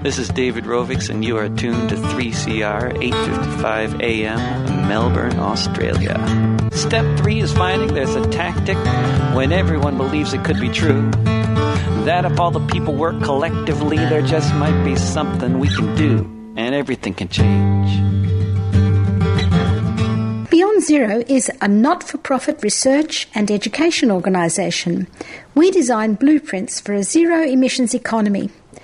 This is David Rovics, and you are tuned to 3CR 8:55 a.m. Melbourne, Australia. Step three is finding there's a tactic when everyone believes it could be true. That if all the people work collectively, there just might be something we can do, and everything can change. Beyond Zero is a not for profit research and education organisation. We design blueprints for a zero emissions economy.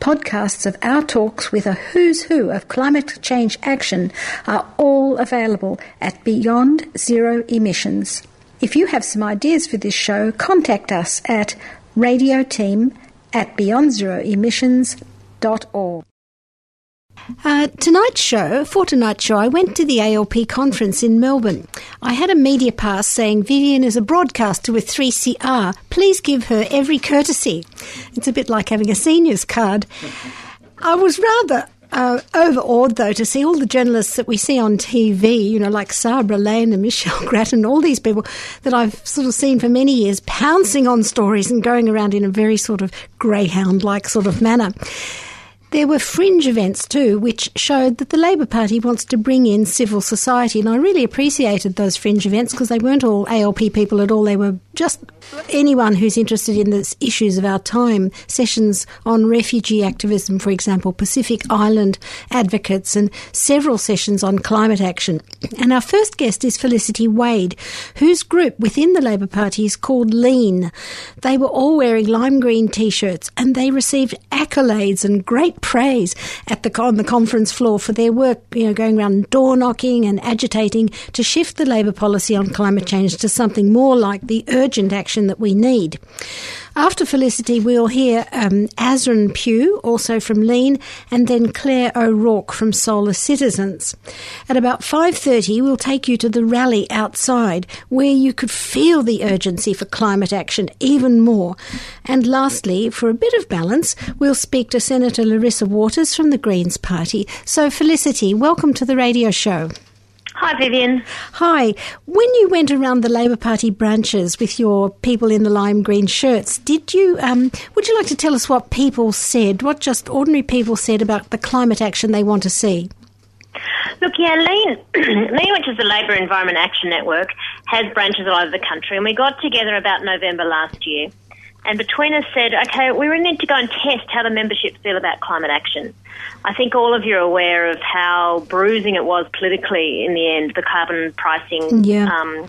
Podcasts of our talks with a who's who of climate change action are all available at Beyond Zero Emissions. If you have some ideas for this show, contact us at radioteam at beyondzeroemissions.org. Uh, tonight's show, for tonight's show, I went to the ALP conference in Melbourne. I had a media pass saying Vivian is a broadcaster with 3CR. Please give her every courtesy. It's a bit like having a senior's card. I was rather uh, overawed, though, to see all the journalists that we see on TV, you know, like Sabra Lane and Michelle Grattan, all these people that I've sort of seen for many years pouncing on stories and going around in a very sort of greyhound like sort of manner. There were fringe events too, which showed that the Labor Party wants to bring in civil society. And I really appreciated those fringe events because they weren't all ALP people at all. They were just anyone who's interested in the issues of our time. Sessions on refugee activism, for example, Pacific Island advocates, and several sessions on climate action. And our first guest is Felicity Wade, whose group within the Labor Party is called Lean. They were all wearing lime green t shirts and they received accolades and great praise at the on the conference floor for their work, you know, going around door knocking and agitating to shift the Labor policy on climate change to something more like the urgent action that we need. After Felicity, we'll hear um, Azrin Pugh, also from Lean, and then Claire O'Rourke from Solar Citizens. At about 5.30, we'll take you to the rally outside, where you could feel the urgency for climate action even more. And lastly, for a bit of balance, we'll speak to Senator Larissa Waters from the Greens Party. So, Felicity, welcome to the radio show. Hi, Vivian. Hi. When you went around the Labor Party branches with your people in the lime green shirts, did you? Um, would you like to tell us what people said? What just ordinary people said about the climate action they want to see? Look, yeah, Lean, Lean, which is the Labour Environment Action Network, has branches all over the country, and we got together about November last year and between us said, okay, we really need to go and test how the membership feel about climate action. I think all of you are aware of how bruising it was politically in the end, the carbon pricing. Yeah. Um,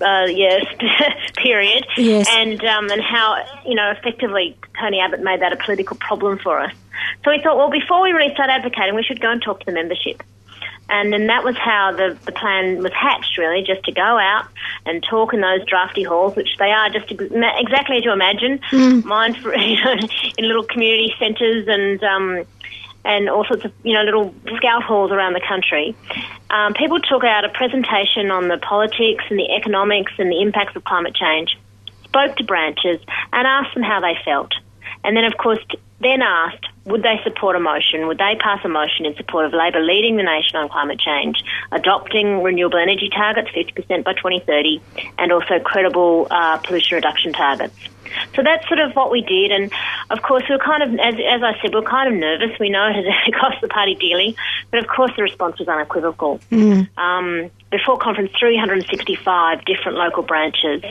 uh, yes, period. Yes. And um, and how you know effectively Tony Abbott made that a political problem for us. So we thought, well, before we really start advocating, we should go and talk to the membership. And then that was how the, the plan was hatched, really, just to go out and talk in those drafty halls, which they are just exactly as you imagine, mm. mine for, you know, in little community centres and um, and all sorts of you know little scout halls around the country. Um, people took out a presentation on the politics and the economics and the impacts of climate change, spoke to branches, and asked them how they felt. And then, of course, then asked, would they support a motion? Would they pass a motion in support of Labor leading the nation on climate change, adopting renewable energy targets, 50% by 2030, and also credible uh, pollution reduction targets? So that's sort of what we did, and of course we are kind of, as, as I said, we are kind of nervous. We know it has cost the party dearly, but of course the response was unequivocal. Mm. Um, before conference, 365 different local branches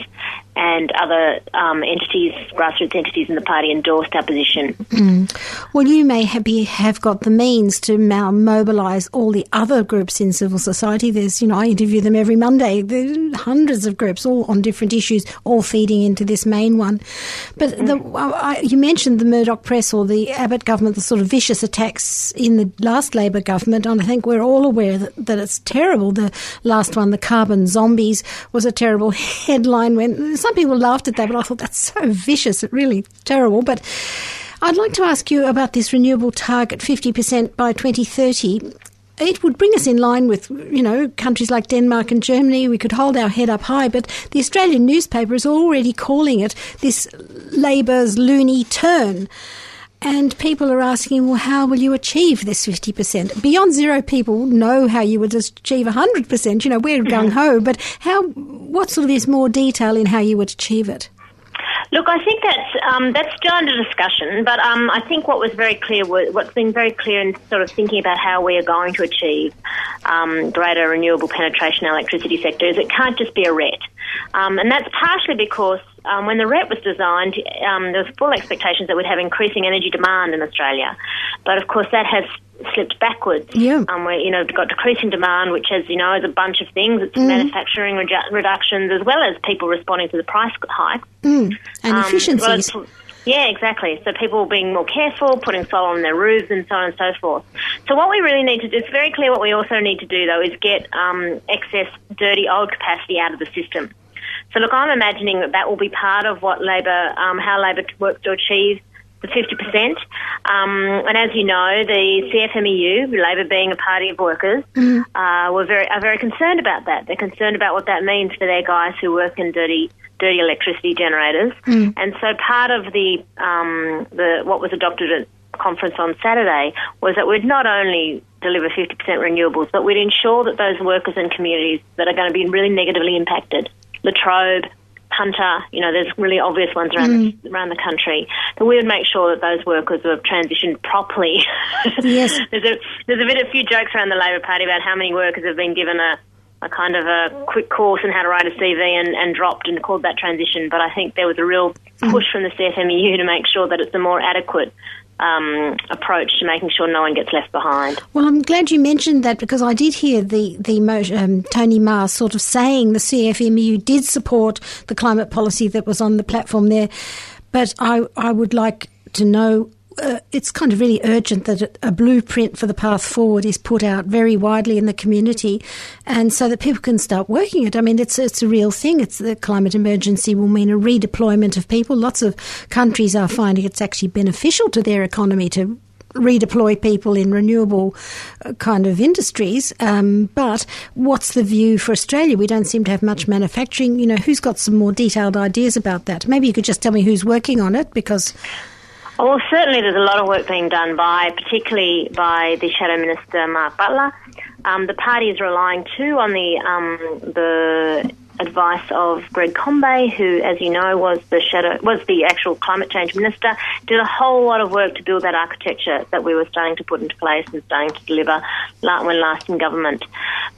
and other um, entities, grassroots entities in the party endorsed our position. Mm. Well, you may have, be, have got the means to mobilise all the other groups in civil society. There's, you know, I interview them every Monday. There's hundreds of groups, all on different issues, all feeding into this main one. But mm. the, I, you mentioned the Murdoch press or the Abbott government, the sort of vicious attacks in the last Labor government, and I think we're all aware that, that it's terrible. The last one, the carbon zombies, was a terrible headline when some people laughed at that, but I thought that's so vicious. Really terrible. But I'd like to ask you about this renewable target, 50% by 2030. it would bring us in line with, you know, countries like Denmark and Germany. We could hold our head up high, but the Australian newspaper is already calling it this Labor's loony turn. And people are asking, well, how will you achieve this 50%? Beyond zero people know how you would achieve 100%. You know, we're gung ho, but how, what sort of is more detail in how you would achieve it? Look, I think that's um, that's still under discussion, but um, I think what was very clear, what's been very clear in sort of thinking about how we are going to achieve um, greater renewable penetration in the electricity sector is it can't just be a RET, um, and that's partially because um, when the RET was designed, um, there was full expectations that we'd have increasing energy demand in Australia, but of course that has slipped backwards. Yeah. Um, we you know got decreasing demand, which has you know is a bunch of things. It's mm. manufacturing redu- reductions as well as people responding to the price hike mm. and um, efficiencies. Well yeah, exactly. So people being more careful, putting solar on their roofs, and so on and so forth. So what we really need to do, it's very clear what we also need to do though, is get um, excess dirty old capacity out of the system. So look, I'm imagining that that will be part of what Labor, um, how Labor works to achieve the 50%. Um, and as you know, the CFMEU, Labor being a party of workers, mm. uh, were very, are very concerned about that. They're concerned about what that means for their guys who work in dirty dirty electricity generators. Mm. And so part of the, um, the what was adopted at conference on Saturday was that we'd not only deliver 50% renewables, but we'd ensure that those workers and communities that are going to be really negatively impacted, Latrobe, Hunter, you know, there's really obvious ones around mm. the, around the country. But we would make sure that those workers were transitioned properly. Yes. there's a there's a bit of a few jokes around the Labor Party about how many workers have been given a a kind of a quick course on how to write a CV and, and dropped and called that transition. But I think there was a real mm. push from the CFMEU to make sure that it's a more adequate um, approach to making sure no one gets left behind. Well, I'm glad you mentioned that because I did hear the the um, Tony Maher sort of saying the CFMEU did support the climate policy that was on the platform there, but I I would like to know uh, it's kind of really urgent that a blueprint for the path forward is put out very widely in the community, and so that people can start working it. I mean, it's it's a real thing. It's the climate emergency will mean a redeployment of people. Lots of countries are finding it's actually beneficial to their economy to redeploy people in renewable uh, kind of industries. Um, but what's the view for Australia? We don't seem to have much manufacturing. You know, who's got some more detailed ideas about that? Maybe you could just tell me who's working on it because. Well, certainly there's a lot of work being done by, particularly by the Shadow Minister Mark Butler. Um, the party is relying too on the um, the advice of Greg Combet, who, as you know, was the shadow was the actual climate change minister. Did a whole lot of work to build that architecture that we were starting to put into place and starting to deliver when last in government.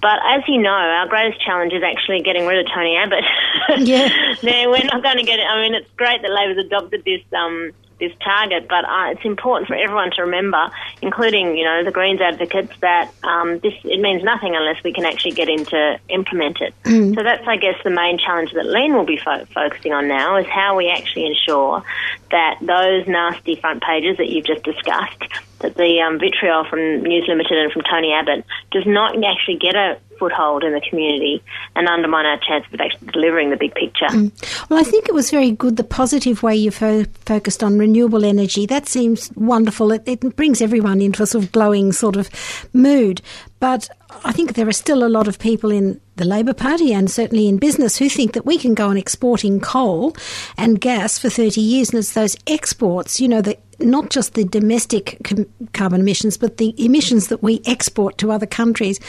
But as you know, our greatest challenge is actually getting rid of Tony Abbott. Yeah, no, we're not going to get it. I mean, it's great that Labor's adopted this. Um, this target, but uh, it's important for everyone to remember, including you know the Greens advocates, that um, this it means nothing unless we can actually get into implement it. Mm. So that's, I guess, the main challenge that Lean will be fo- focusing on now is how we actually ensure that those nasty front pages that you've just discussed, that the um, vitriol from News Limited and from Tony Abbott does not actually get a foothold in the community and undermine our chances of actually delivering the big picture. Mm. Well, I think it was very good the positive way you fo- focused on renewable energy. That seems wonderful. It, it brings everyone into a sort of glowing sort of mood. But I think there are still a lot of people in the Labor Party and certainly in business who think that we can go on exporting coal and gas for 30 years. And it's those exports, you know, the, not just the domestic com- carbon emissions, but the emissions that we export to other countries.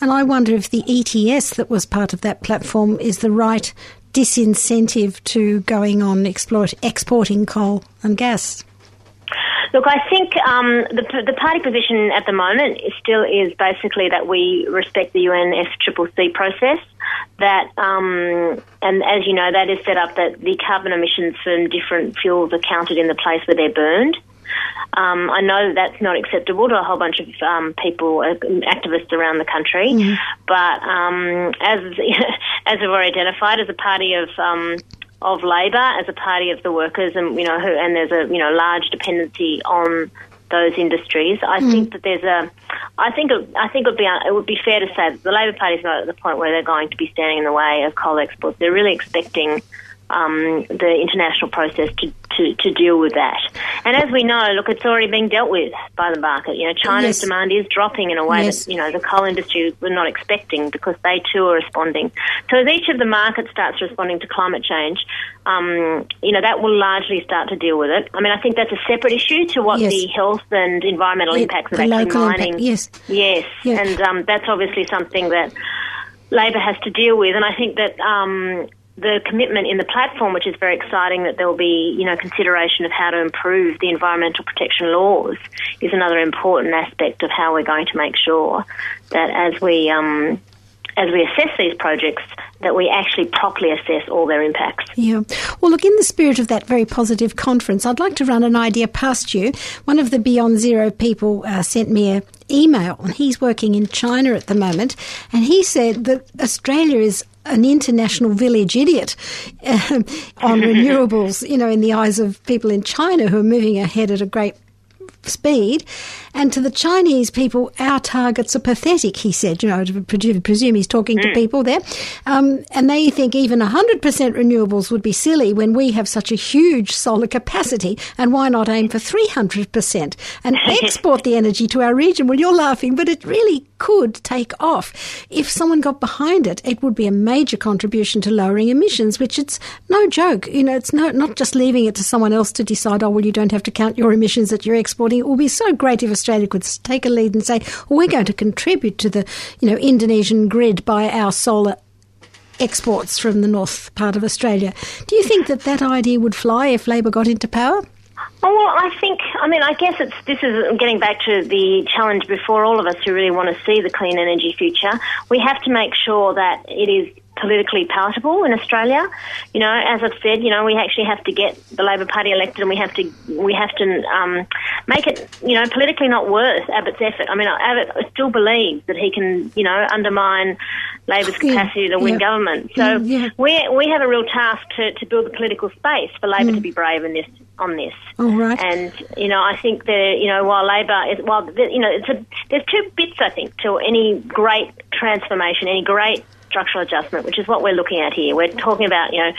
And I wonder if the ETS that was part of that platform is the right disincentive to going on exploit, exporting coal and gas. Look, I think um, the, the party position at the moment still is basically that we respect the UNFCCC process. That um, and as you know, that is set up that the carbon emissions from different fuels are counted in the place where they're burned. Um, I know that that's not acceptable to a whole bunch of um, people, uh, activists around the country. Mm-hmm. But um, as as we've already identified, as a party of um, of Labor as a party of the workers, and you know, who, and there's a you know large dependency on those industries. I mm. think that there's a, I think it, I think it would be it would be fair to say that the Labor Party is not at the point where they're going to be standing in the way of coal exports. They're really expecting um, the international process to, to, to, deal with that. And as we know, look, it's already being dealt with by the market. You know, China's yes. demand is dropping in a way yes. that, you know, the coal industry were not expecting because they too are responding. So as each of the markets starts responding to climate change, um, you know, that will largely start to deal with it. I mean, I think that's a separate issue to what yes. the health and environmental impacts of actually mining. Impact, yes. Yes. And um, that's obviously something that Labor has to deal with. And I think that um, the commitment in the platform, which is very exciting, that there will be you know consideration of how to improve the environmental protection laws, is another important aspect of how we're going to make sure that as we um, as we assess these projects, that we actually properly assess all their impacts. Yeah. Well, look, in the spirit of that very positive conference, I'd like to run an idea past you. One of the Beyond Zero people uh, sent me an email, and he's working in China at the moment, and he said that Australia is an international village idiot um, on renewables, you know, in the eyes of people in China who are moving ahead at a great speed. And to the Chinese people, our targets are pathetic, he said. You know, to presume he's talking mm. to people there. Um, and they think even 100% renewables would be silly when we have such a huge solar capacity. And why not aim for 300% and export the energy to our region? Well, you're laughing, but it really could take off. If someone got behind it, it would be a major contribution to lowering emissions, which it's no joke. You know, it's no, not just leaving it to someone else to decide, oh, well, you don't have to count your emissions that you're exporting. It would be so great if Australia could take a lead and say, we're going to contribute to the, you know, Indonesian grid by our solar exports from the north part of Australia. Do you think that that idea would fly if Labor got into power? Oh, well, I think, I mean, I guess it's, this is getting back to the challenge before all of us who really want to see the clean energy future. We have to make sure that it is politically palatable in Australia. You know, as I've said, you know, we actually have to get the Labor Party elected, and we have to we have to um, make it, you know, politically not worth Abbott's effort. I mean, Abbott still believes that he can, you know, undermine Labor's capacity to win yeah. government. So yeah. we we have a real task to, to build the political space for Labor mm. to be brave in this on this. All right. And you know, I think that you know, while Labor is while you know, it's a, there's two bits I think to any great transformation, any great structural adjustment, which is what we're looking at here. We're talking about, you know,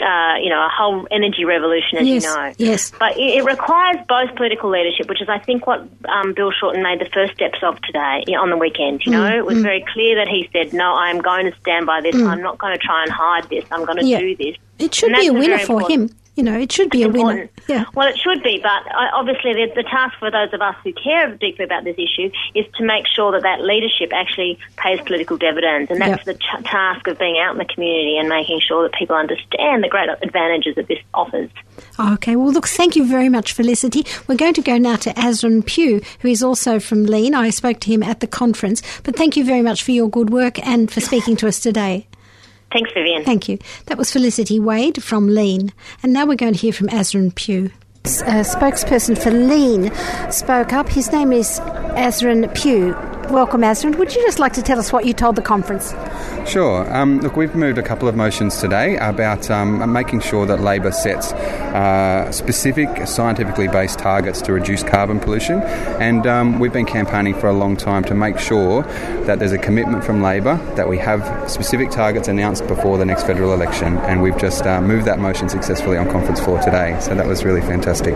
uh, you know, a whole energy revolution, as yes, you know. Yes. But it, it, requires both political leadership, which is, I think, what um, Bill Shorten made the first steps of today on the weekend. You mm, know, it was mm. very clear that he said, "No, I'm going to stand by this. Mm. I'm not going to try and hide this. I'm going to yeah. do this." It should be a winner for important. him. You know, it should be a important. winner. Yeah. Well, it should be, but obviously the, the, task for those of us who care deeply about this issue is to make sure that that leadership actually pays political dividends, and that's the ch- task of being out in the community and making sure that people understand the great advantages that this offers. Okay, well, look, thank you very much, Felicity. We're going to go now to Azrin Pugh, who is also from Lean. I spoke to him at the conference, but thank you very much for your good work and for speaking to us today. Thanks, Vivian. Thank you. That was Felicity Wade from Lean. And now we're going to hear from Azrin Pugh. A uh, spokesperson for Lean spoke up. His name is Azrin Pugh. Welcome, Azrin. Would you just like to tell us what you told the conference? Sure. Um, look, we've moved a couple of motions today about um, making sure that Labor sets uh, specific scientifically based targets to reduce carbon pollution. And um, we've been campaigning for a long time to make sure that there's a commitment from Labor that we have specific targets announced before the next federal election. And we've just uh, moved that motion successfully on conference floor today. So that was really fantastic.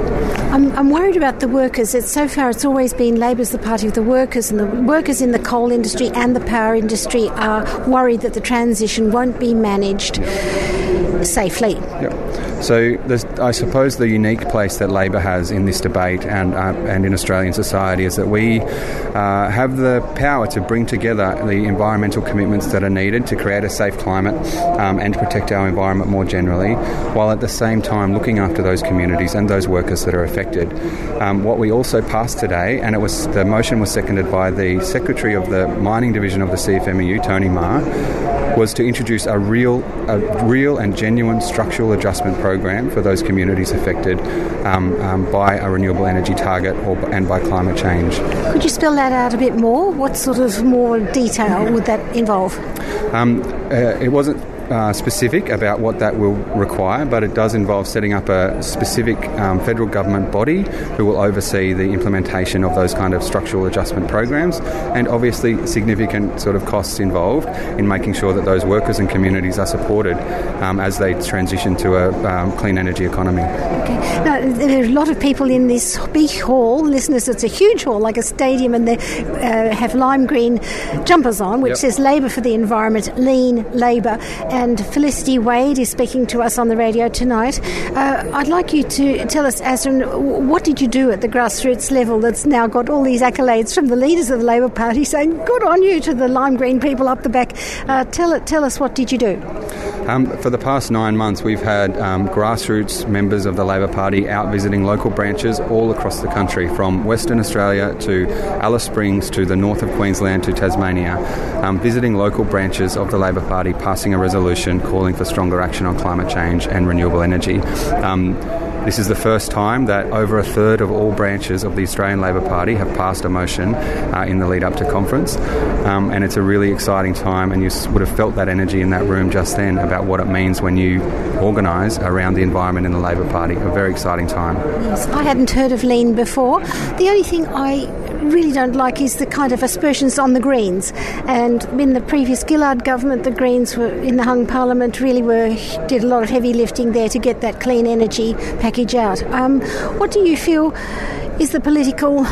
I'm, I'm worried about the workers. It's, so far, it's always been Labor's the party of the workers, and the workers in the coal industry and the power industry are worried that the transition won't be managed safely. Yep. So I suppose the unique place that Labor has in this debate and uh, and in Australian society is that we uh, have the power to bring together the environmental commitments that are needed to create a safe climate um, and to protect our environment more generally, while at the same time looking after those communities and those workers that are affected. Um, what we also passed today, and it was the motion was seconded by the Secretary of the Mining Division of the CFMEU, Tony Maher, was to introduce a real, a real and genuine structural adjustment program for those communities affected um, um, by a renewable energy target or, and by climate change. Could you spell that out a bit more? What sort of more detail would that involve? Um, uh, it wasn't uh, specific about what that will require, but it does involve setting up a specific um, federal government body who will oversee the implementation of those kind of structural adjustment programs, and obviously significant sort of costs involved in making sure that those workers and communities are supported um, as they transition to a um, clean energy economy. Okay. Now, there are a lot of people in this big hall. Listeners, it's a huge hall, like a stadium, and they uh, have lime green jumpers on, which yep. says Labour for the Environment, Lean Labour. And Felicity Wade is speaking to us on the radio tonight. Uh, I'd like you to tell us, Azrin, what did you do at the grassroots level that's now got all these accolades from the leaders of the Labour Party saying, good on you to the lime green people up the back. Uh, tell, tell us, what did you do? Um, for the past nine months, we've had um, grassroots members of the Labor Party out visiting local branches all across the country, from Western Australia to Alice Springs to the north of Queensland to Tasmania, um, visiting local branches of the Labor Party, passing a resolution calling for stronger action on climate change and renewable energy. Um, this is the first time that over a third of all branches of the Australian Labor Party have passed a motion uh, in the lead up to conference, um, and it's a really exciting time. And you would have felt that energy in that room just then about what it means when you organise around the environment in the Labor Party. A very exciting time. Yes, I hadn't heard of Lean before. The only thing I really don't like is the kind of aspersions on the Greens. And in the previous Gillard government, the Greens were in the hung parliament really were did a lot of heavy lifting there to get that clean energy package out. Um, what do you feel is the political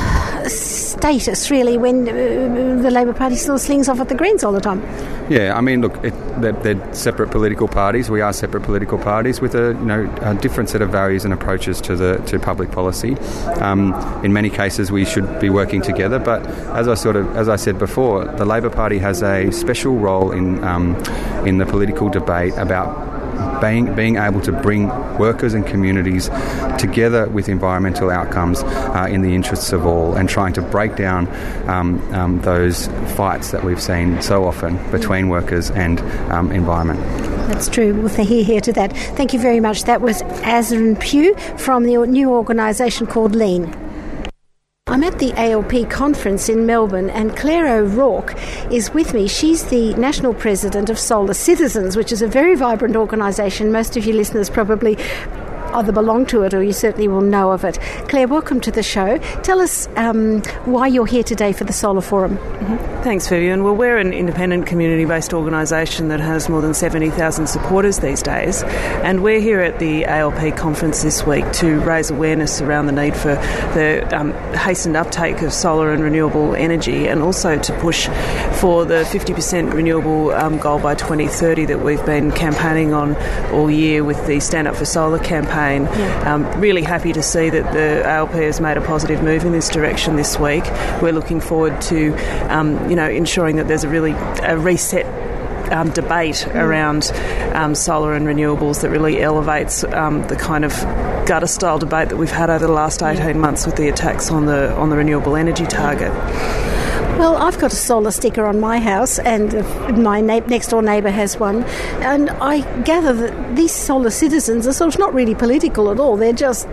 status really when uh, the Labor Party still slings off at the Greens all the time? Yeah, I mean, look, it, they're, they're, separate political parties. We are separate political parties with a you know a different set of values and approaches to the to public policy. Um, in many cases, we should be working together. But as I sort of as I said before, the Labor Party has a special role in um, in the political debate about being, being able to bring workers and communities together with environmental outcomes uh, in the interests of all and trying to break down um, um, those fights that we've seen so often between workers and um, environment. That's true. We'll hear here to that. Thank you very much. That was Azrin Pugh from the new organisation called Lean. I'm at the ALP conference in Melbourne, and Claire O'Rourke is with me. She's the national president of Solar Citizens, which is a very vibrant organisation. Most of you listeners probably either belong to it or you certainly will know of it. Claire, welcome to the show. Tell us um, why you're here today for the Solar Forum. Mm-hmm. Thanks, Vivian. Well, we're an independent community based organisation that has more than 70,000 supporters these days, and we're here at the ALP conference this week to raise awareness around the need for the um, hastened uptake of solar and renewable energy and also to push for the 50% renewable um, goal by 2030 that we've been campaigning on all year with the Stand Up for Solar campaign campaign. Yeah. Um, really happy to see that the ALP has made a positive move in this direction this week. We're looking forward to, um, you know, ensuring that there's a really a reset um, debate around um, solar and renewables that really elevates um, the kind of gutter style debate that we've had over the last 18 months with the attacks on the on the renewable energy target. Well, I've got a solar sticker on my house, and my na- next door neighbour has one. And I gather that these solar citizens are sort of not really political at all. They're just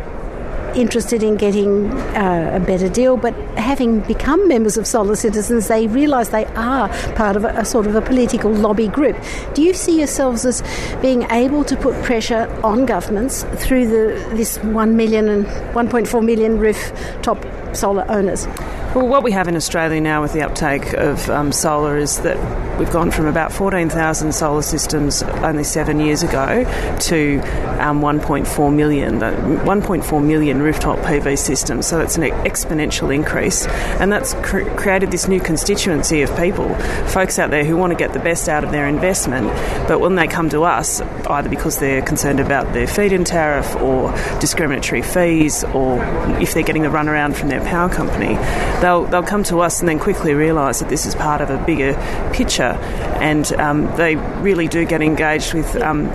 interested in getting uh, a better deal, but having become members of Solar Citizens, they realise they are part of a, a, sort of a political lobby group. Do you see yourselves as being able to put pressure on governments through the, this 1 million and 1.4 million rooftop solar owners? Well, what we have in Australia now with the uptake of um, solar is that we've gone from about 14,000 solar systems only seven years ago to um, 1.4 million, 1.4 million rooftop PV systems. So it's an exponential increase, and that's cr- created this new constituency of people, folks out there who want to get the best out of their investment, but when they come to us, either because they're concerned about their feed-in tariff or discriminatory fees, or if they're getting the runaround from their power company they'll they'll come to us and then quickly realise that this is part of a bigger picture, and um, they really do get engaged with um,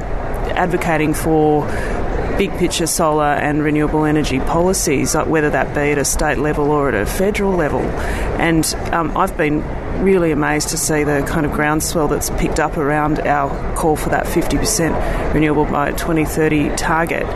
advocating for big picture solar and renewable energy policies, whether that be at a state level or at a federal level. And um, I've been really amazed to see the kind of groundswell that's picked up around our call for that 50% renewable by 2030 target.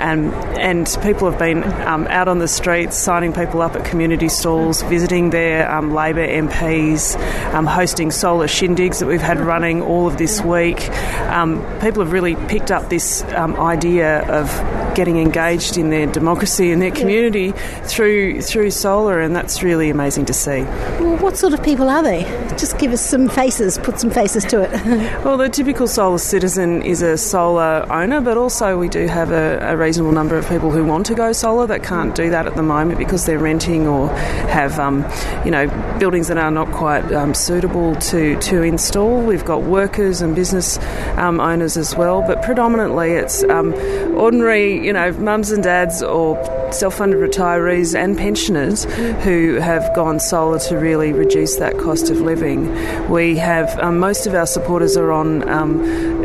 and and people have been um, out on the streets signing people up at community stalls, visiting their um, Labor MPs, um, hosting solar shindigs that we've had running all of this week. Um, people have really picked up this um, idea of getting engaged in their democracy and their community through through solar, and that's really amazing to see. Well, what sort of people are they? Just give us some faces, put some faces to it. well, the typical solar citizen is a solar owner, but also we do have a, a, reasonable number of people who want to go solar that can't do that at the moment because they're renting or have, um, you know, buildings that are not quite um, suitable to, to install. We've got workers and business um, owners as well, but predominantly it's um, ordinary, you know, mums and dads or self-funded retirees and pensioners who have gone solar to really reduce that cost of living. We have um, most of our supporters are on um,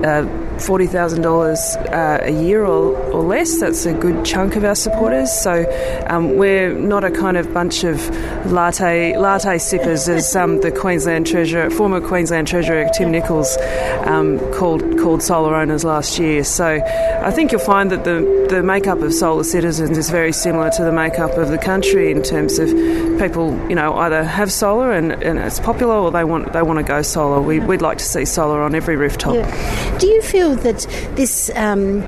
uh, $40,000 uh, a year or, or less. That's a good chunk of our supporters. So um, we're not a kind of bunch of latte latte sippers, as um, the Queensland Treasurer, former Queensland Treasurer Tim Nicholls um, called called solar owners last year. So I think you'll find that the the makeup of solar citizens is very similar to the makeup of the country in terms of people, you know, either have solar and, and it's popular or they want they want to go solar. We, would like to see solar on every rooftop. Yeah. Do you feel that this um,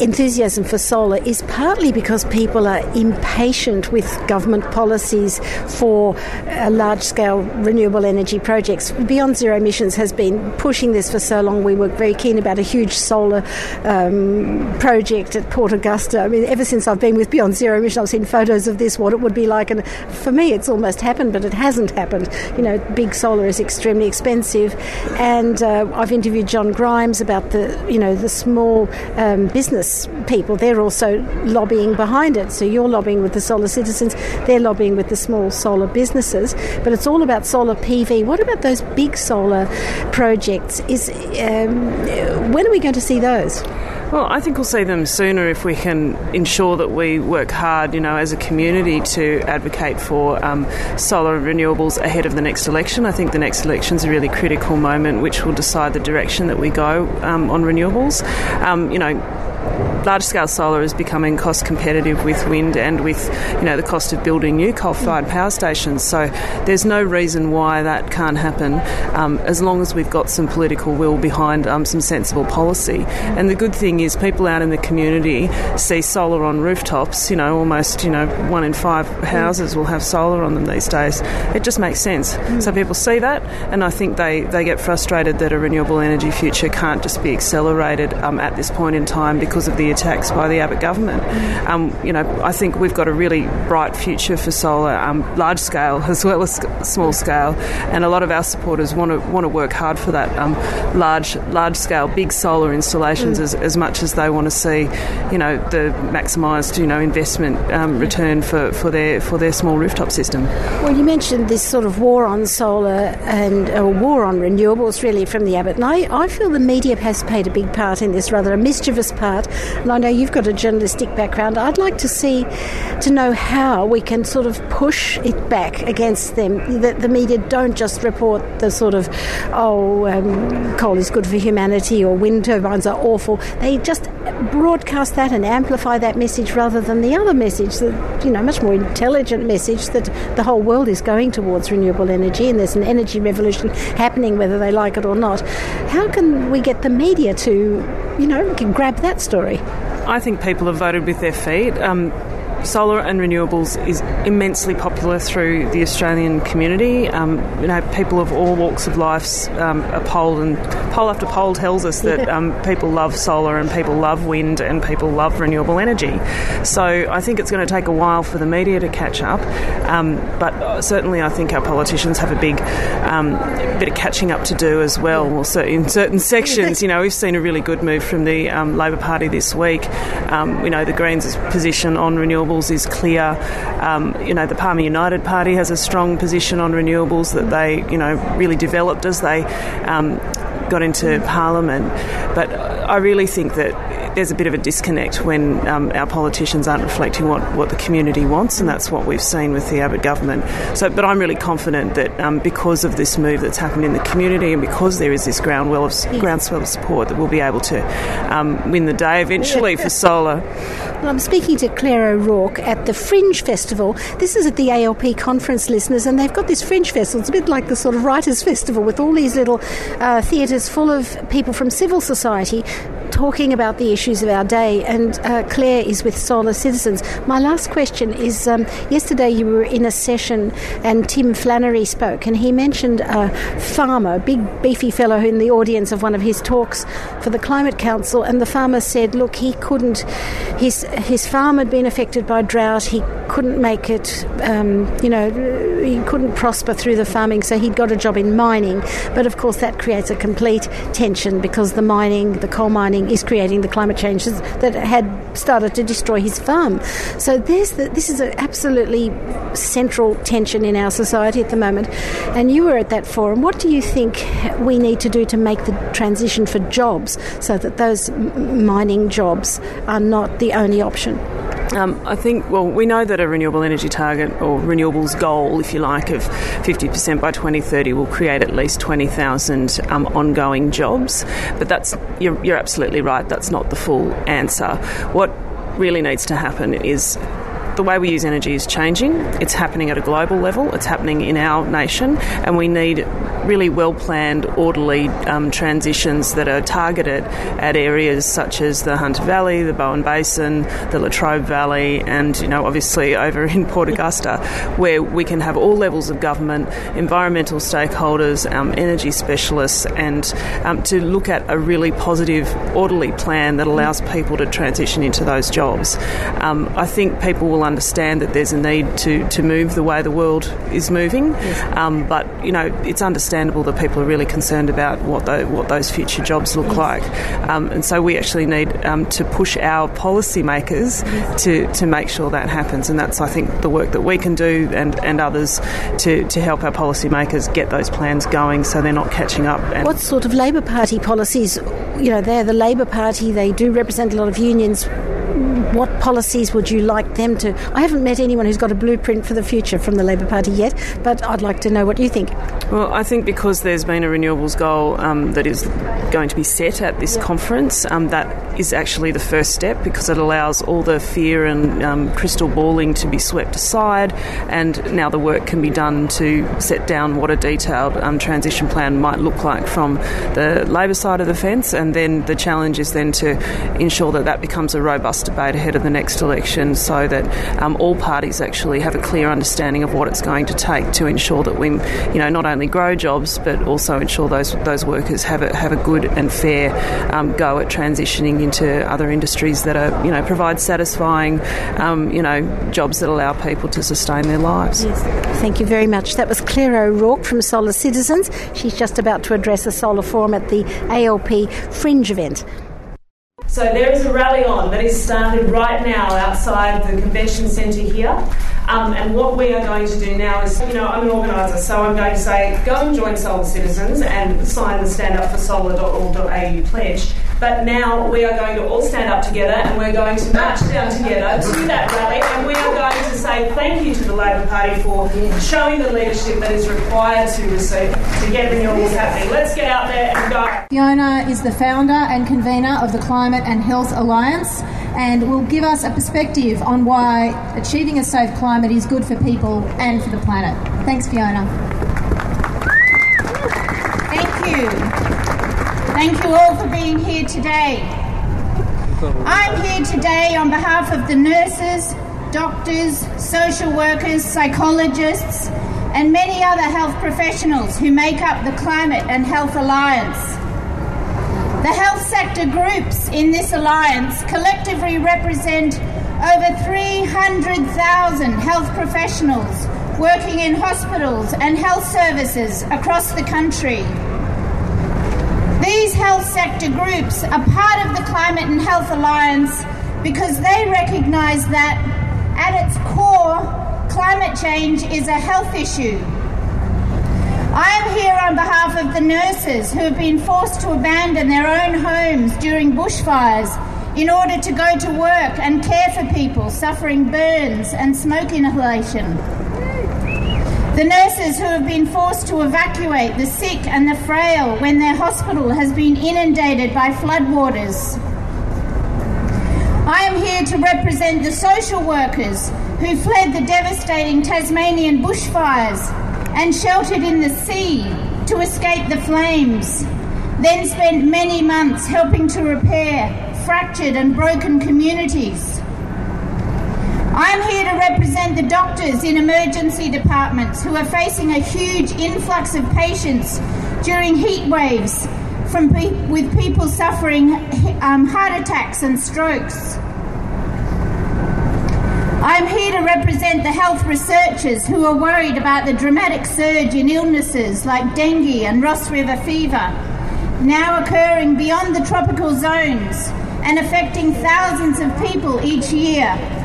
enthusiasm for solar is partly because people are impatient with government policies for uh, large scale renewable energy projects. Beyond Zero Emissions has been pushing this for so long. We were very keen about a huge solar um, project at Port Augusta. I mean, ever since I've been with Beyond Zero Emissions, I've seen photos of this, what it would be like. And for me, it's almost happened, but it hasn't happened. You know, big solar is extremely expensive. And uh, I've interviewed John Grimes about the, you know, the small um, business people. They're also lobbying behind it. So you're lobbying with the solar citizens, they're lobbying with the small solar businesses. But it's all about solar PV. What about those big solar projects? Is um, when are we going to see those? Well, I think we'll see them sooner if we can ensure that we work hard, you know, as a community to advocate for um, solar renewables ahead of the next election. I think the next election is a really critical moment which will decide the direction that we go um, on renewables. Um, you know, large scale solar is becoming cost competitive with wind and with you know the cost of building new coal fired power stations. So there's no reason why that can't happen um, as long as we've got some political will behind um, some sensible policy. And the good thing is people out in the community see solar on rooftops. You know, almost you know one in five houses will have solar on them these days. It just makes sense. So people see that, and I think they they get frustrated that a renewable energy future can't just be accelerated um, at this point in time because of the attacks by the Abbott government. Um, you know, I think we've got a really bright future for solar, um, large scale as well as small scale, and a lot of our supporters want to want to work hard for that um, large large scale, big solar installations mm. as, as much as they want to see, you know, the maximised you know investment um, return for, for their for their small rooftop system. Well, you mentioned this sort of war on solar and a war on renewables, really, from the Abbott, and I, I feel the media has played a big part in this, rather a mischievous part. Know you've got a journalistic background. I'd like to see, to know how we can sort of push it back against them. That the media don't just report the sort of, oh, um, coal is good for humanity or wind turbines are awful. They just broadcast that and amplify that message rather than the other message, that you know, much more intelligent message that the whole world is going towards renewable energy and there's an energy revolution happening whether they like it or not. How can we get the media to, you know, grab that story? I think people have voted with their feet. Um, solar and renewables is immensely popular through the Australian community. Um, you know, people of all walks of life, um, a poll and poll after poll tells us that um, people love solar and people love wind and people love renewable energy. So I think it's going to take a while for the media to catch up, um, but certainly I think our politicians have a big um, bit of catching up to do as well. well so in certain sections, you know, we've seen a really good move from the um, Labor Party this week. you know, the Greens' position on renewables renewables is clear. Um, you know, the Palmer United Party has a strong position on renewables that they, you know, really developed as they um, got into Parliament. But I really think that there's a bit of a disconnect when um, our politicians aren't reflecting what, what the community wants, and that's what we've seen with the Abbott government. So, but I'm really confident that um, because of this move that's happened in the community, and because there is this groundwell of, groundswell of support, that we'll be able to um, win the day eventually for solar. Well, I'm speaking to Claire O'Rourke at the Fringe Festival. This is at the ALP conference, listeners, and they've got this Fringe Festival. It's a bit like the sort of Writers' Festival with all these little uh, theatres full of people from civil society talking about the issues of our day, and uh, Claire is with Solar Citizens. My last question is um, yesterday you were in a session and Tim Flannery spoke, and he mentioned a farmer, a big beefy fellow in the audience of one of his talks for the Climate Council, and the farmer said, Look, he couldn't, his, his farm had been affected by drought, he couldn't make it, um, you know, he couldn't prosper through the farming, so he'd got a job in mining. But of course, that creates a complete tension because the mining, the coal mining, is creating the climate changes that had started to destroy his farm. So this is an absolutely central tension in our society at the moment. And you were at that forum. What do you think we need to do to make the transition for jobs so that those mining jobs are not the only option? Um, I think, well, we know that a renewable energy target or renewables goal, if you like, of 50% by 2030 will create at least 20,000 um, ongoing jobs. But that's, you're, you're absolutely right, that's not the full answer. What really needs to happen is the way we use energy is changing. It's happening at a global level, it's happening in our nation, and we need really well planned, orderly um, transitions that are targeted at areas such as the Hunter Valley, the Bowen Basin, the Latrobe Valley, and you know obviously over in Port Augusta, where we can have all levels of government, environmental stakeholders, um, energy specialists, and um, to look at a really positive, orderly plan that allows people to transition into those jobs. Um, I think people will understand that there's a need to, to move the way the world is moving, yes. um, but you know it's understandable that people are really concerned about what the, what those future jobs look yes. like, um, and so we actually need um, to push our policymakers yes. to, to make sure that happens, and that's I think the work that we can do and, and others to, to help our policymakers get those plans going so they're not catching up. what sort of Labor Party policies? You know, they're the Labor Party. They do represent a lot of unions what policies would you like them to? I haven't met anyone who's got a blueprint for the future from the Labor Party yet, but I'd like to know what you think. Well, I think because there's been a renewables goal um, that is going to be set at this conference, um, that is actually the first step because it allows all the fear and um, crystal balling to be swept aside, and now the work can be done to set down what a detailed um, transition plan might look like from the Labor side of the fence, and then the challenge is then to ensure that that becomes a robust debate ahead of the next election so that um, all parties actually have a clear understanding of what it's going to take to ensure that we, you know, not only grow jobs but also ensure those those workers have a, have a good and fair um, go at transitioning into other industries that are, you know, provide satisfying, um, you know, jobs that allow people to sustain their lives. Yes. Thank you very much. That was Claire O'Rourke from Solar Citizens. She's just about to address a solar forum at the ALP Fringe event. So there is a rally on that is started right now outside the convention centre here. Um, and what we are going to do now is, you know, I'm an organiser, so I'm going to say go and join Solar Citizens and sign the stand up for solar.org.au pledge. But now we are going to all stand up together and we're going to march down together to that rally and we are going to say thank you to the Labor Party for showing the leadership that is required to receive to get renewables happening. Let's get out there and go. Fiona is the founder and convener of the Climate and Health Alliance and will give us a perspective on why achieving a safe climate is good for people and for the planet. Thanks, Fiona. Thank you. Thank you all for being here today. I'm here today on behalf of the nurses, doctors, social workers, psychologists, and many other health professionals who make up the Climate and Health Alliance. The health sector groups in this alliance collectively represent over 300,000 health professionals working in hospitals and health services across the country. These health sector groups are part of the Climate and Health Alliance because they recognise that at its core, climate change is a health issue. I am here on behalf of the nurses who have been forced to abandon their own homes during bushfires in order to go to work and care for people suffering burns and smoke inhalation. The nurses who have been forced to evacuate the sick and the frail when their hospital has been inundated by floodwaters. I am here to represent the social workers who fled the devastating Tasmanian bushfires and sheltered in the sea to escape the flames, then spent many months helping to repair fractured and broken communities. I'm here to represent the doctors in emergency departments who are facing a huge influx of patients during heat waves from pe- with people suffering um, heart attacks and strokes. I'm here to represent the health researchers who are worried about the dramatic surge in illnesses like dengue and Ross River fever, now occurring beyond the tropical zones and affecting thousands of people each year.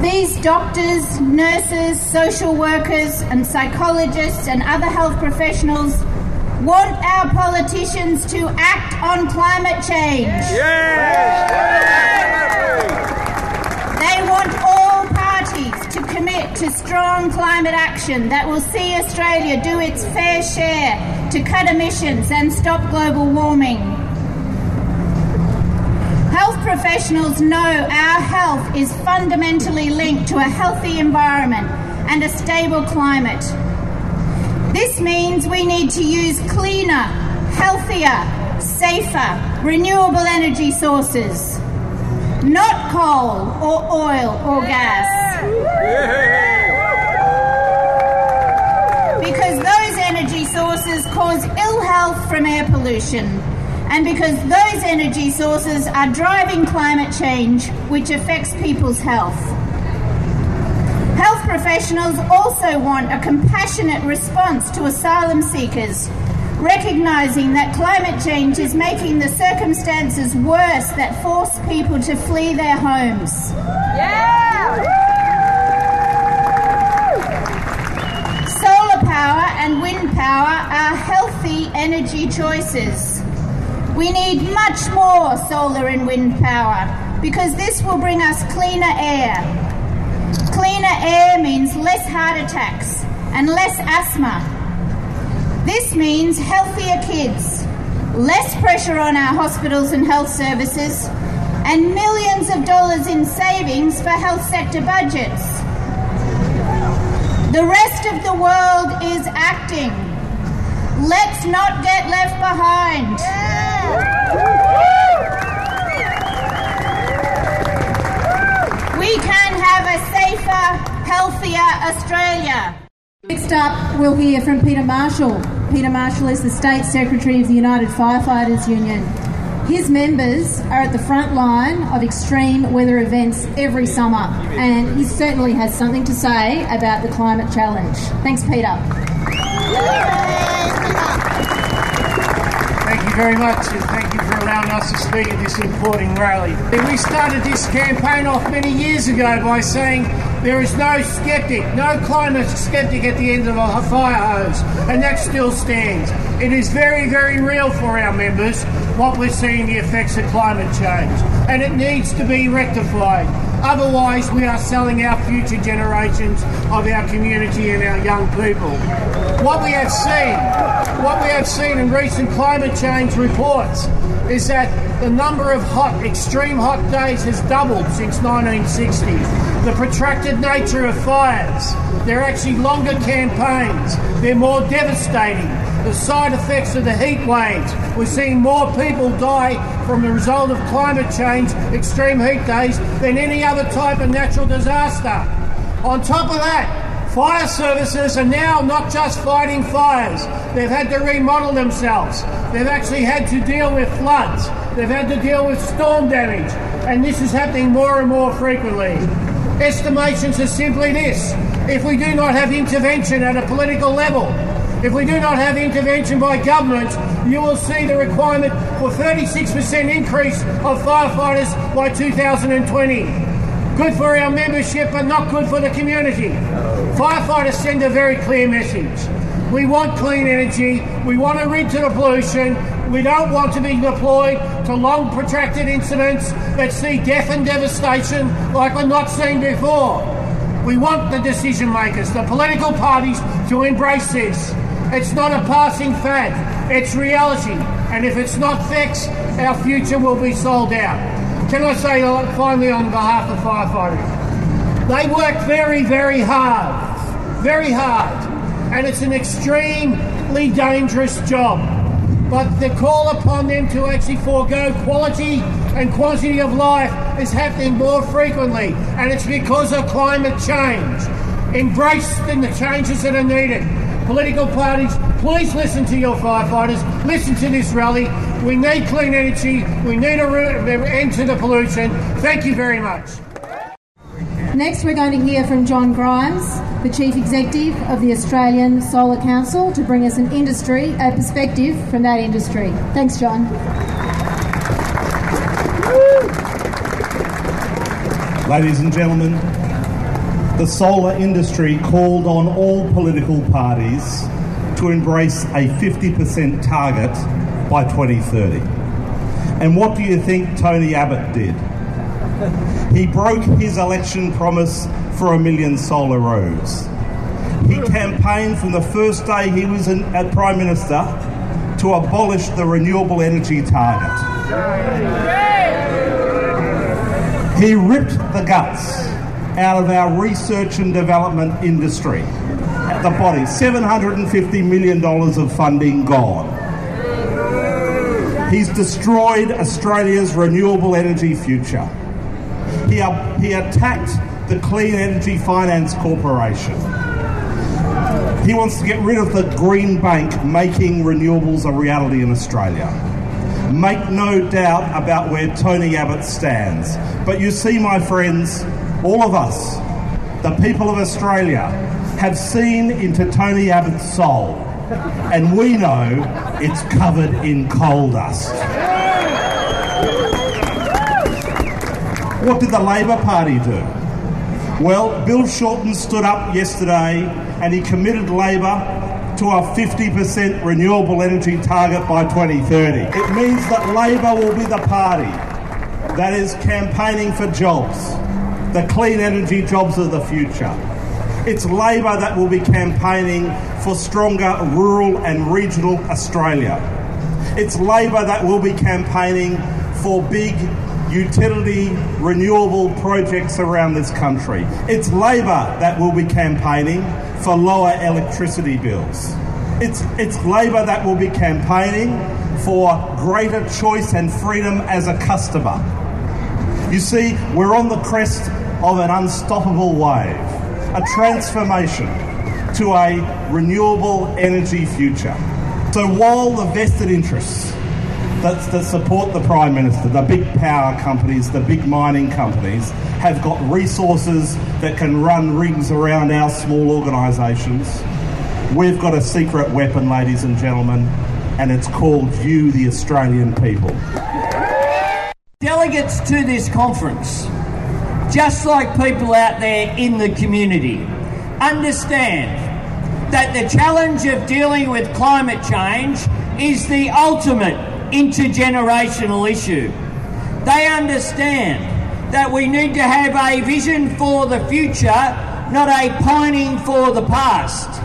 These doctors, nurses, social workers, and psychologists and other health professionals want our politicians to act on climate change. Yes. They want all parties to commit to strong climate action that will see Australia do its fair share to cut emissions and stop global warming. Professionals know our health is fundamentally linked to a healthy environment and a stable climate. This means we need to use cleaner, healthier, safer, renewable energy sources, not coal or oil or gas. Because those energy sources cause ill health from air pollution, and because those energy sources are driving climate change, which affects people's health. Health professionals also want a compassionate response to asylum seekers, recognising that climate change is making the circumstances worse that force people to flee their homes. Yeah! Solar power and wind power are healthy energy choices. We need much more solar and wind power because this will bring us cleaner air. Cleaner air means less heart attacks and less asthma. This means healthier kids, less pressure on our hospitals and health services, and millions of dollars in savings for health sector budgets. The rest of the world is acting. Let's not get left behind. We safer, healthier Australia. Next up, we'll hear from Peter Marshall. Peter Marshall is the State Secretary of the United Firefighters Union. His members are at the front line of extreme weather events every summer, and he certainly has something to say about the climate challenge. Thanks, Peter. Thank you very much, and thank you for allowing us to speak at this important rally. We started this campaign off many years ago by saying there is no skeptic, no climate skeptic at the end of a fire hose, and that still stands. It is very, very real for our members what we're seeing the effects of climate change, and it needs to be rectified. Otherwise, we are selling our future generations of our community and our young people. What we have seen, what we have seen in recent climate change reports is that the number of hot, extreme hot days has doubled since 1960. The protracted nature of fires, they're actually longer campaigns, they're more devastating. The side effects of the heat waves, we're seeing more people die from the result of climate change, extreme heat days, than any other type of natural disaster. On top of that, fire services are now not just fighting fires, they've had to remodel themselves. They've actually had to deal with floods, they've had to deal with storm damage, and this is happening more and more frequently. Estimations are simply this if we do not have intervention at a political level, if we do not have intervention by government, you will see the requirement for 36% increase of firefighters by 2020. Good for our membership, but not good for the community. Firefighters send a very clear message. We want clean energy. We want to rid the pollution. We don't want to be deployed to long protracted incidents that see death and devastation like we're not seen before. We want the decision makers, the political parties, to embrace this. It's not a passing fad, it's reality. And if it's not fixed, our future will be sold out. Can I say finally on behalf of firefighters? They work very, very hard, very hard, and it's an extremely dangerous job. But the call upon them to actually forego quality and quantity of life is happening more frequently, and it's because of climate change. Embrace the changes that are needed. Political parties, please listen to your firefighters, listen to this rally. We need clean energy, we need a end to the pollution. Thank you very much. Next, we're going to hear from John Grimes, the Chief Executive of the Australian Solar Council, to bring us an industry, a perspective from that industry. Thanks, John. Ladies and gentlemen, the solar industry called on all political parties to embrace a 50% target by 2030. And what do you think Tony Abbott did? He broke his election promise for a million solar rows. He campaigned from the first day he was in, at Prime Minister to abolish the renewable energy target. He ripped the guts out of our research and development industry at the body. $750 million of funding gone. He's destroyed Australia's renewable energy future. He, he attacked the Clean Energy Finance Corporation. He wants to get rid of the Green Bank making renewables a reality in Australia. Make no doubt about where Tony Abbott stands. But you see, my friends, all of us, the people of Australia, have seen into Tony Abbott's soul, and we know it's covered in coal dust. What did the Labor Party do? Well, Bill Shorten stood up yesterday and he committed Labor to a 50% renewable energy target by 2030. It means that Labor will be the party that is campaigning for jobs, the clean energy jobs of the future. It's Labor that will be campaigning for stronger rural and regional Australia. It's Labor that will be campaigning for big utility renewable projects around this country. It's Labor that will be campaigning for lower electricity bills. It's, it's Labor that will be campaigning for greater choice and freedom as a customer. You see, we're on the crest of an unstoppable wave, a transformation to a renewable energy future. So while the vested interests that, that support the Prime Minister, the big power companies, the big mining companies, have got resources that can run rings around our small organisations. We've got a secret weapon, ladies and gentlemen, and it's called you, the Australian people. Delegates to this conference, just like people out there in the community, understand that the challenge of dealing with climate change is the ultimate intergenerational issue. They understand that we need to have a vision for the future, not a pining for the past.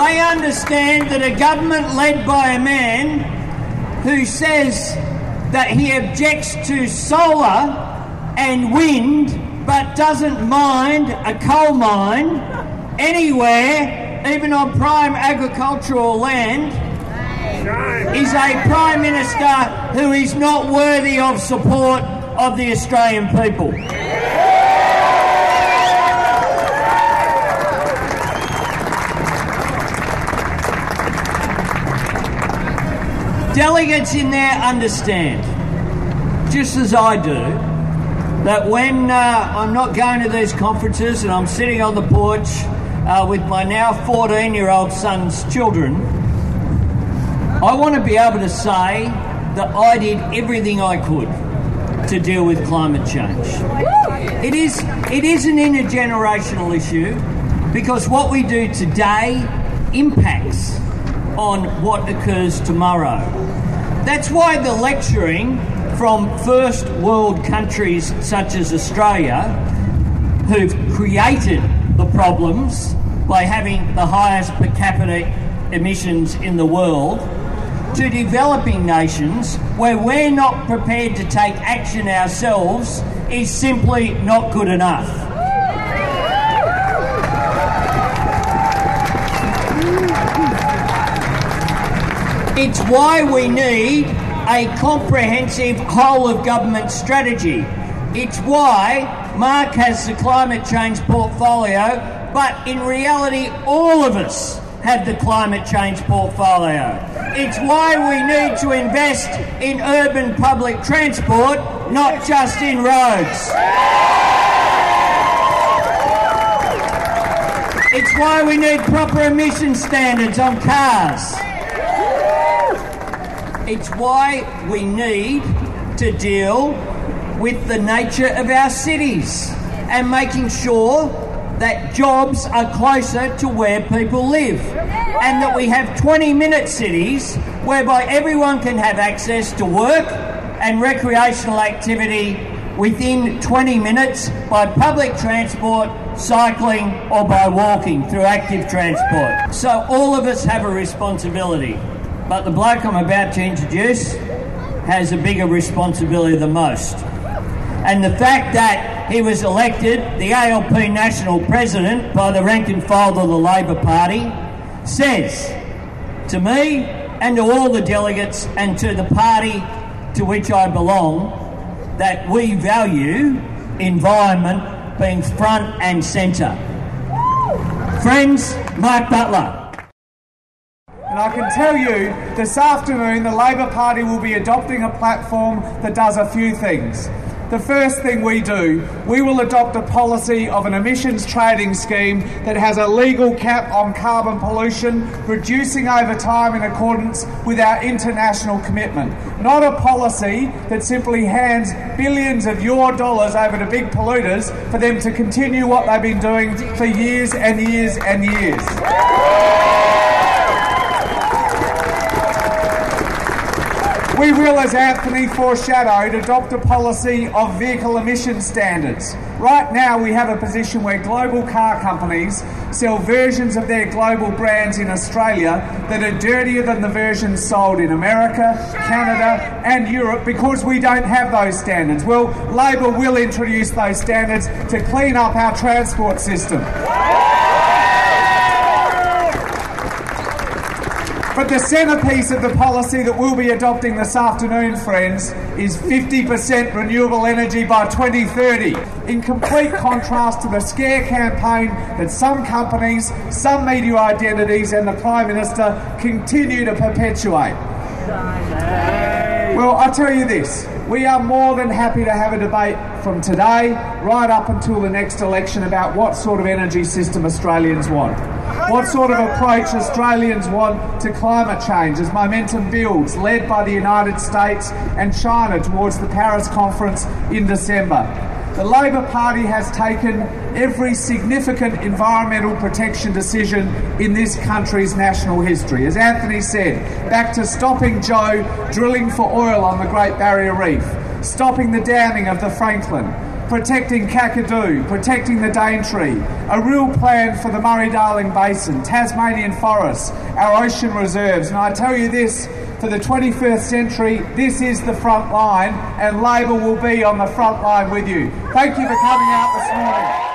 They understand that a government led by a man who says that he objects to solar and wind but doesn't mind a coal mine anywhere even on prime agricultural land, is a Prime Minister who is not worthy of support of the Australian people. Delegates in there understand, just as I do, that when uh, I'm not going to these conferences and I'm sitting on the porch uh, with my now 14 year old son's children, I want to be able to say that I did everything I could to deal with climate change. It is, it is an intergenerational issue because what we do today impacts on what occurs tomorrow. That's why the lecturing from first world countries such as Australia, who've created the problems by having the highest per capita emissions in the world, to developing nations where we're not prepared to take action ourselves is simply not good enough. It's why we need a comprehensive whole of government strategy. It's why Mark has the climate change portfolio, but in reality, all of us have the climate change portfolio. It's why we need to invest in urban public transport, not just in roads. It's why we need proper emission standards on cars. It's why we need to deal with the nature of our cities and making sure that jobs are closer to where people live and that we have 20 minute cities whereby everyone can have access to work and recreational activity within 20 minutes by public transport, cycling, or by walking through active transport. So all of us have a responsibility. But the bloke I'm about to introduce has a bigger responsibility than most. And the fact that he was elected the ALP national president by the rank and file of the Labor Party says to me and to all the delegates and to the party to which I belong that we value environment being front and centre. Friends, Mark Butler. I can tell you this afternoon the Labor Party will be adopting a platform that does a few things. The first thing we do, we will adopt a policy of an emissions trading scheme that has a legal cap on carbon pollution, reducing over time in accordance with our international commitment. Not a policy that simply hands billions of your dollars over to big polluters for them to continue what they've been doing for years and years and years. We will, as Anthony foreshadowed, adopt a policy of vehicle emission standards. Right now, we have a position where global car companies sell versions of their global brands in Australia that are dirtier than the versions sold in America, Canada, and Europe because we don't have those standards. Well, Labor will introduce those standards to clean up our transport system. But the centrepiece of the policy that we'll be adopting this afternoon, friends, is 50% renewable energy by 2030, in complete contrast to the scare campaign that some companies, some media identities, and the Prime Minister continue to perpetuate. Well, I tell you this we are more than happy to have a debate from today right up until the next election about what sort of energy system Australians want. What sort of approach Australians want to climate change as momentum builds, led by the United States and China towards the Paris conference in December. The Labor Party has taken every significant environmental protection decision in this country's national history. As Anthony said, back to stopping Joh drilling for oil on the Great Barrier Reef, stopping the damming of the Franklin, protecting Kakadu, protecting the Daintree, a real plan for the Murray-Darling Basin, Tasmanian forests, our ocean reserves. And I tell you this, for the 21st century, this is the front line, and Labor will be on the front line with you. Thank you for coming out this morning.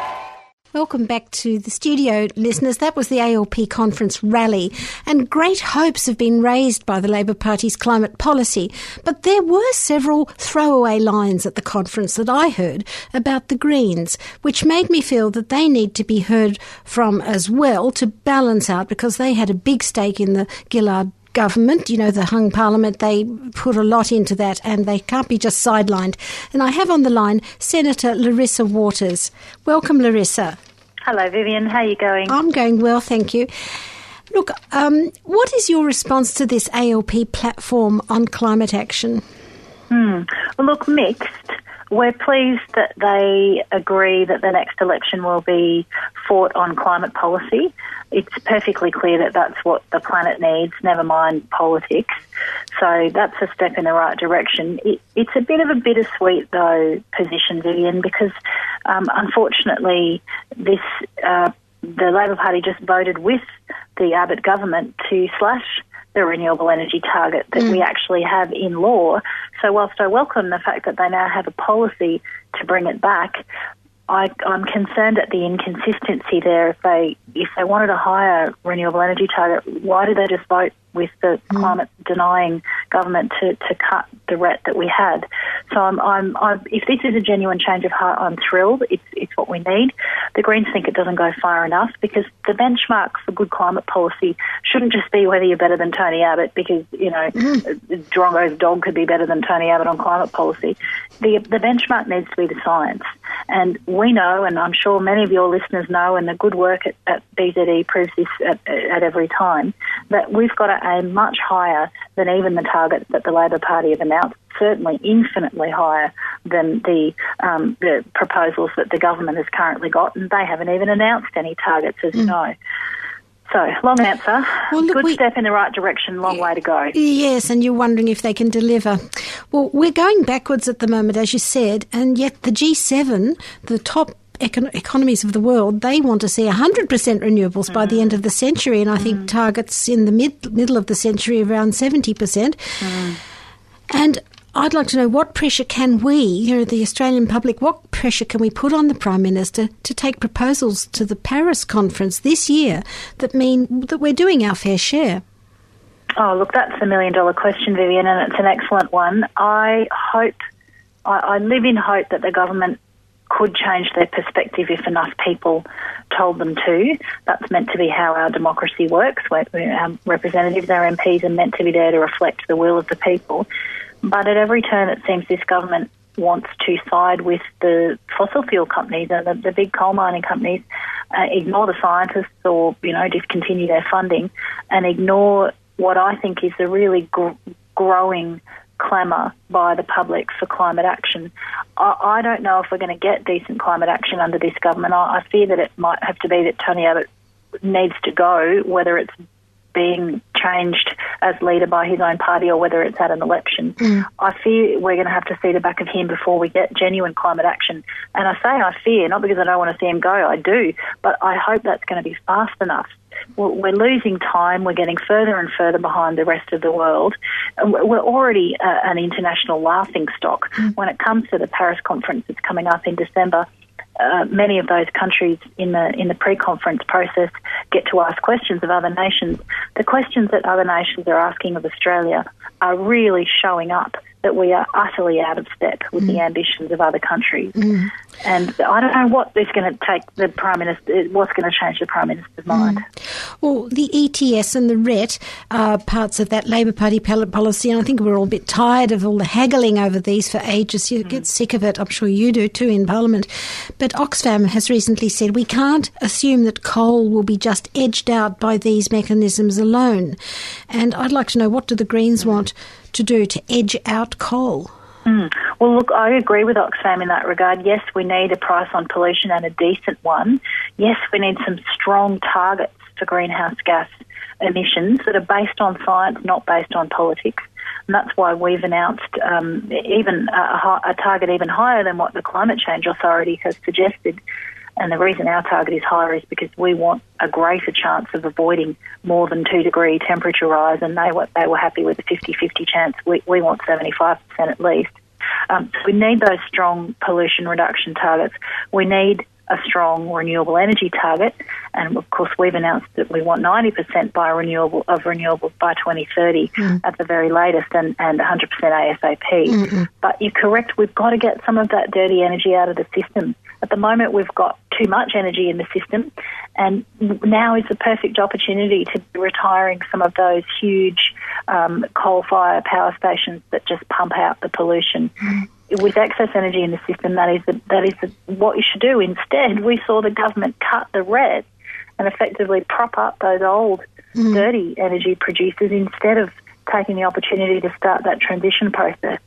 Welcome back to the studio, listeners. That was the ALP conference rally, and great hopes have been raised by the Labor Party's climate policy. But there were several throwaway lines at the conference that I heard about the Greens, which made me feel that they need to be heard from as well to balance out because they had a big stake in the Gillard government, you know, the hung parliament, they put a lot into that and they can't be just sidelined. And I have on the line Senator Larissa Waters. Welcome, Larissa. Hello, Vivian. How are you going? I'm going well, thank you. Look, um, what is your response to this ALP platform on climate action? Hmm. Well, look, mixed. We're pleased that they agree that the next election will be fought on climate policy. It's perfectly clear that that's what the planet needs, never mind politics. So that's a step in the right direction. It, it's a bit of a bittersweet, though, position, Vivian, because um, unfortunately, this uh, the Labor Party just voted with the Abbott government to slash the renewable energy target that mm. we actually have in law. So, whilst I welcome the fact that they now have a policy to bring it back, I, am concerned at the inconsistency there. If they if they wanted a higher renewable energy target, why did they just vote with the mm. climate denying government to, to cut the RET that we had? So I'm, I'm, I'm, if this is a genuine change of heart, I'm thrilled. It's it's what we need. The Greens think it doesn't go far enough because the benchmark for good climate policy shouldn't just be whether you're better than Tony Abbott because you know mm. Drongo's dog could be better than Tony Abbott on climate policy. The the benchmark needs to be the science. And we know, and I'm sure many of your listeners know, and the good work at, at BZE proves this at, at every time, that we've got to aim much higher than even the targets that the Labor Party have announced certainly infinitely higher than the, um, the proposals that the government has currently got, and they haven't even announced any targets, as mm. you know. So, long answer. Well, look, Good we, step in the right direction, long way to go. Yes, and you're wondering if they can deliver. Well, we're going backwards at the moment, as you said, and yet the G7, the top econ- economies of the world, they want to see 100% renewables mm. by the end of the century, and I mm. think targets in the mid- middle of the century around 70%. Mm. And I'd like to know what pressure can we, you know, the Australian public, what pressure can we put on the Prime Minister to take proposals to the Paris conference this year that mean that we're doing our fair share? Oh, look, that's a million dollar question, Vivian, and it's an excellent one. I hope, I, I live in hope that the government could change their perspective if enough people told them to. That's meant to be how our democracy works. Our representatives, our MPs, are meant to be there to reflect the will of the people. But at every turn, it seems this government wants to side with the fossil fuel companies and the, the big coal mining companies, uh, ignore the scientists or, you know, discontinue their funding and ignore what I think is a really gr- growing clamour by the public for climate action. I, I don't know if we're going to get decent climate action under this government. I, I fear that it might have to be that Tony Abbott needs to go, whether it's being changed as leader by his own party or whether it's at an election. Mm. I fear we're going to have to see the back of him before we get genuine climate action. And I say I fear, not because I don't want to see him go, I do, but I hope that's going to be fast enough. We're losing time. We're getting further and further behind the rest of the world. We're already uh, an international laughing stock mm. when it comes to the Paris conference that's coming up in December uh, many of those countries in the in the pre-conference process get to ask questions of other nations. The questions that other nations are asking of Australia are really showing up that we are utterly out of step with mm. the ambitions of other countries. Mm. And I don't know what is going to take the Prime Minister, what's going to change the Prime Minister's mm. mind. Well, the ETS and the RET are parts of that Labor Party policy, and I think we're all a bit tired of all the haggling over these for ages. You get mm. sick of it. I'm sure you do too in Parliament. But Oxfam has recently said we can't assume that coal will be just edged out by these mechanisms alone. And I'd like to know what do the Greens want to do to edge out coal? Mm. Well, look, I agree with Oxfam in that regard. Yes, we need a price on pollution and a decent one. Yes, we need some strong targets for greenhouse gas emissions that are based on science, not based on politics. And that's why we've announced um, even a, a target even higher than what the Climate Change Authority has suggested and the reason our target is higher is because we want a greater chance of avoiding more than two degree temperature rise, and they were, they were happy with a 50 50 chance. We, we want 75% at least. Um, so we need those strong pollution reduction targets. We need a strong renewable energy target, and of course we've announced that we want 90% by renewable of renewables by 2030 mm. at the very latest, and, and 100% ASAP. Mm-hmm. But you're correct, we've got to get some of that dirty energy out of the system. At the moment, we've got too much energy in the system, and now is the perfect opportunity to be retiring some of those huge um, coal-fired power stations that just pump out the pollution. Mm with excess energy in the system, that is the, that is the, what you should do. Instead, we saw the government cut the RET and effectively prop up those old mm. dirty energy producers instead of taking the opportunity to start that transition process.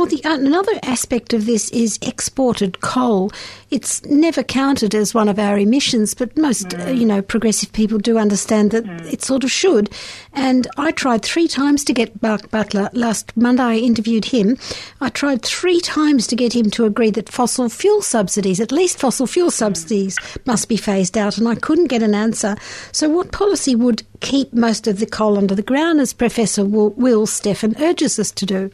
Well, the, uh, another aspect of this is exported coal. It's never counted as one of our emissions, but most, mm. uh, you know, progressive people do understand that mm. it sort of should. And I tried three times to get Mark Butler. Last Monday, I interviewed him. I tried three times to get him to agree that fossil fuel subsidies, at least fossil fuel subsidies, must be phased out, and I couldn't get an answer. So, what policy would keep most of the coal under the ground, as Professor Will, Will Steffen urges us to do?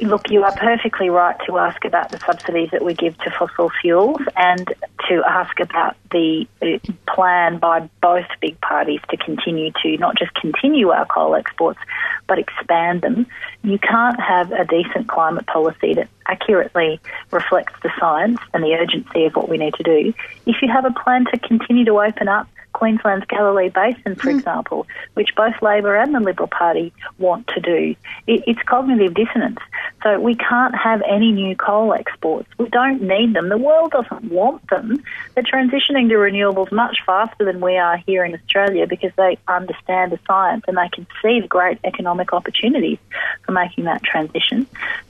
Look, you are perfectly right to ask about the subsidies that we give to fossil fuels and to ask about the uh, plan by both big parties to continue to not just continue our coal exports but expand them. You can't have a decent climate policy that accurately reflects the science and the urgency of what we need to do if you have a plan to continue to open up Queensland's Galilee Basin, for mm. example, which both Labor and the Liberal Party want to do. It, it's cognitive dissonance. So we can't have any new coal exports. We don't need them. The world doesn't want them. They're transitioning to renewables much faster than we are here in Australia because they understand the science and they can see the great economic opportunities for making that transition.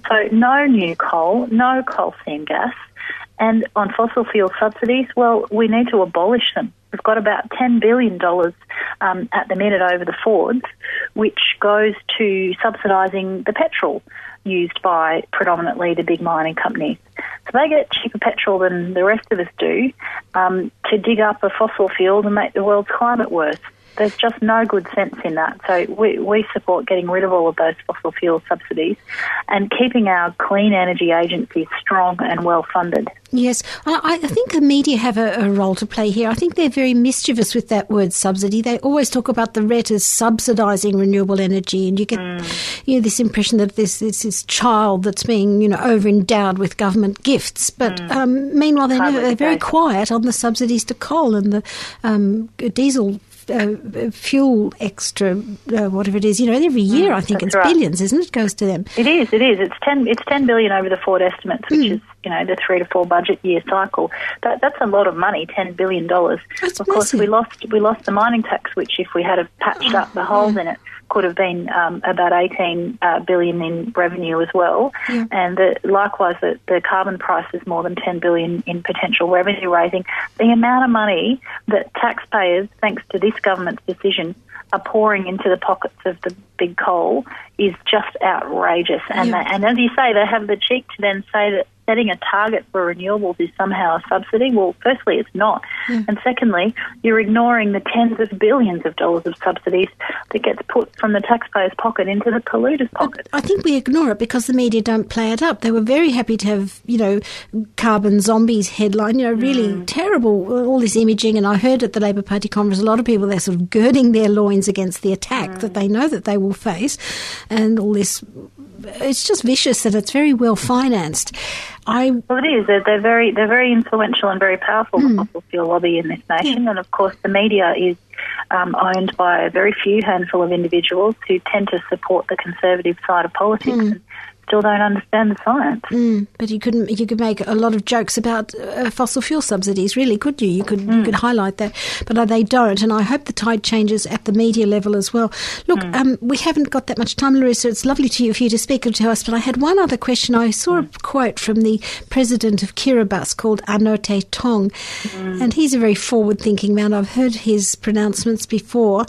So no new coal, no coal seam gas. And on fossil fuel subsidies, well, we need to abolish them. We've got about $10 billion um, at the minute over the forwards, which goes to subsidising the petrol used by predominantly the big mining companies. So they get cheaper petrol than the rest of us do um, to dig up a fossil field and make the world's climate worse. There's just no good sense in that. So we, we support getting rid of all of those fossil fuel subsidies and keeping our clean energy agencies strong and well funded. Yes, I, I, think the media have a, a, role to play here. I think they're very mischievous with that word subsidy. They always talk about the RET as subsidising renewable energy, and you get mm. you know this impression that this this this child that's being you know over endowed with government gifts. But mm. um, meanwhile, they're, they're very quiet on the subsidies to coal and the um, diesel uh, fuel extra, uh, whatever it is. You know, every year mm, I think it's right. billions, isn't it? Goes to them. It is. It is. It's ten. It's ten billion over the forward estimates, which mm. is you know the three to four budget year cycle. That, that's a lot of money. Ten billion dollars. Of course, we lost we lost the mining tax, which if we had patched oh, up the holes yeah. in it could have been um, about 18 uh, billion in revenue as well. Yeah. And the, likewise, the, the carbon price is more than 10 billion in potential revenue raising. The amount of money that taxpayers, thanks to this government's decision, are pouring into the pockets of the big coal is just outrageous. And, yeah. they, and as you say, they have the cheek to then say that setting a target for renewables is somehow a subsidy. Well, firstly, it's not. Mm. And secondly, you're ignoring the tens of billions of dollars of subsidies that gets put from the taxpayer's pocket into the polluter's pocket. I think we ignore it because the media don't play it up. They were very happy to have, you know, carbon zombies headline, you know, really mm. terrible, all this imaging. And I heard at the Labor Party conference, a lot of people, they're sort of girding their loins against the attack mm. that they know that they will face and all this it's just vicious that it's very well financed. I well, it is. They're, they're very they're very influential and very powerful. Mm. The fossil fuel lobby in this nation, yeah. and of course, the media is um, owned by a very few handful of individuals who tend to support the conservative side of politics. Mm. And still don't understand the science. Mm, but you could you could make a lot of jokes about uh, fossil fuel subsidies, really, could you? You could mm. you could highlight that, but uh, they don't. And I hope the tide changes at the media level as well. Look, mm. um, we haven't got that much time, Larissa. It's lovely to you for you to speak to us. But I had one other question. I saw a mm. quote from the president of Kiribati called Anote Tong, mm. and he's a very forward-thinking man. I've heard his pronouncements before.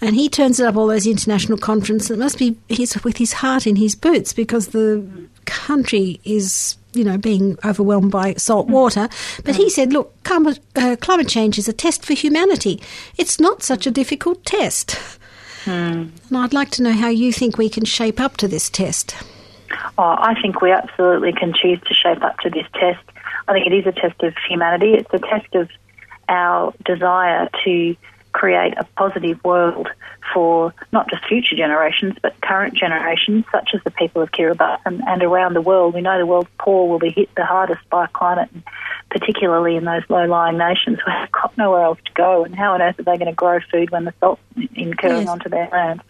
And he turns up all those international conferences. It must be he's with his heart in his boots because the country is you know, being overwhelmed by salt water. But he said, look, climate, uh, climate change is a test for humanity. It's not such a difficult test. Hmm. And I'd like to know how you think we can shape up to this test. Oh, I think we absolutely can choose to shape up to this test. I think it is a test of humanity. It's a test of our desire to create a positive world for not just future generations, but current generations, such as the people of Kiribati and, and around the world. We know the world's poor will be hit the hardest by climate, particularly in those low-lying nations where they've got nowhere else to go. And how on earth are they going to grow food when the salt's incurring yes. onto their land?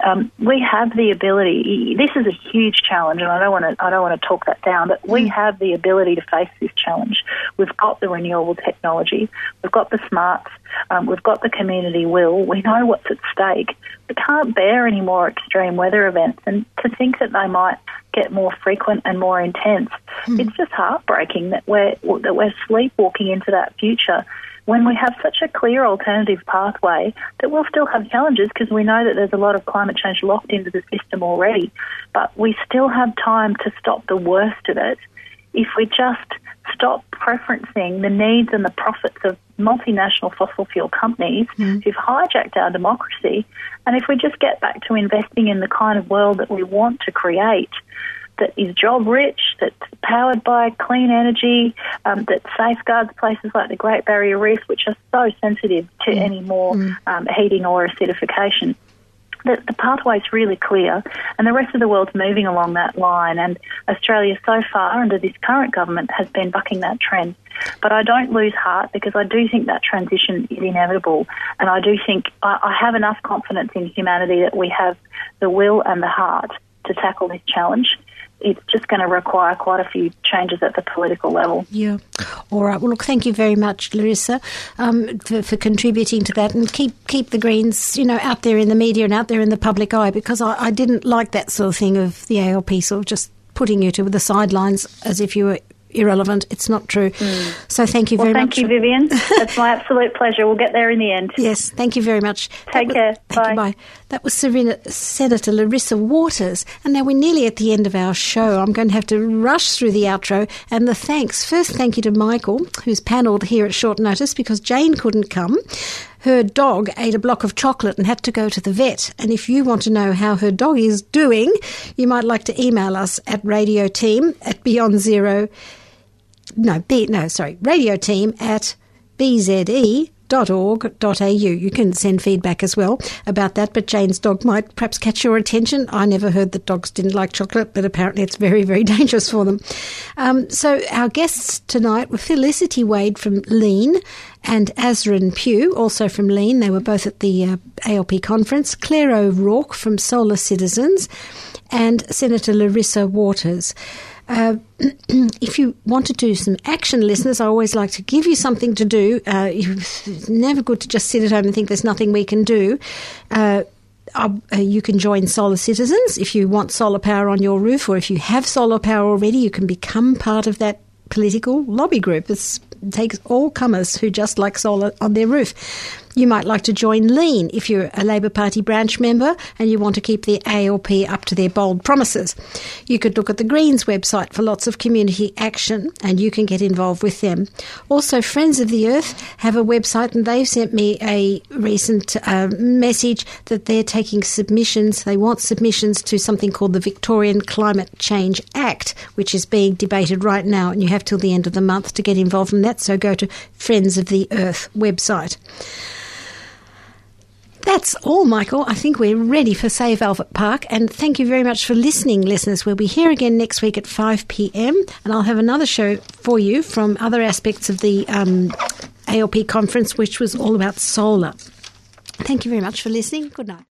Um, we have the ability. This is a huge challenge, and I don't want to. I don't want to talk that down. But we mm. have the ability to face this challenge. We've got the renewable technology. We've got the smarts. Um, we've got the community will. We know what's at stake. We can't bear any more extreme weather events, and to think that they might get more frequent and more intense. It's just heartbreaking that we're that we're sleepwalking into that future when we have such a clear alternative pathway that we'll still have challenges because we know that there's a lot of climate change locked into the system already, but we still have time to stop the worst of it if we just stop preferencing the needs and the profits of multinational fossil fuel companies who've hijacked our democracy, and if we just get back to investing in the kind of world that we want to create that is job rich, that's powered by clean energy, um, that safeguards places like the Great Barrier Reef, which are so sensitive to any more um, heating or acidification. The, the is really clear, and the rest of the world's moving along that line. And Australia, so far, under this current government, has been bucking that trend. But I don't lose heart because I do think that transition is inevitable, and I do think I, I have enough confidence in humanity that we have the will and the heart to tackle this challenge it's just going to require quite a few changes at the political level. Yeah. All right. Well, look, thank you very much, Larissa, um, for, for, contributing to that, and keep keep the Greens, you know, out there in the media and out there in the public eye, because I, I didn't like that sort of thing of the ALP sort of just putting you to the sidelines as if you were irrelevant. It's not true. Mm. So thank you well, very thank much. Thank you, Vivian. It's my absolute pleasure. We'll get there in the end. Yes, thank you very much. Take was, care. Bye. You, bye. That was Serena, Senator Larissa Waters. And now we're nearly at the end of our show. I'm going to have to rush through the outro and the thanks. First, thank you to Michael, who's panelled here at short notice because Jane couldn't come her dog ate a block of chocolate and had to go to the vet. And if you want to know how her dog is doing, you might like to email us at radio team at beyond zero. No, B, no, sorry, radio team at bze .org.au. You can send feedback as well about that, but Jane's dog might perhaps catch your attention. I never heard that dogs didn't like chocolate, but apparently it's very, very dangerous for them. Um, so our guests tonight were Felicity Wade from Lean and Azrin Pugh, also from Lean. They were both at the uh, ALP conference. Claire O'Rourke from Solar Citizens and Senator Larissa Waters. Uh, if you want to do some action, listeners, I always like to give you something to do. Uh, it's never good to just sit at home and think there's nothing we can do. Uh, uh, you can join Solar Citizens if you want solar power on your roof, or if you have solar power already, you can become part of that political lobby group. It's, it takes all comers who just like solar on their roof. You might like to join Lean if you're a Labor Party branch member and you want to keep the ALP up to their bold promises. You could look at the Greens website for lots of community action and you can get involved with them. Also, Friends of the Earth have a website and they've sent me a recent uh, message that they're taking submissions. They want submissions to something called the Victorian Climate Change Act, which is being debated right now, and you have till the end of the month to get involved in that. So go to Friends of the Earth website. That's all, Michael. I think we're ready for Save Albert Park. And thank you very much for listening, listeners. We'll be here again next week at 5 p.m. And I'll have another show for you from other aspects of the um, ALP conference, which was all about solar. Thank you very much for listening. Good night.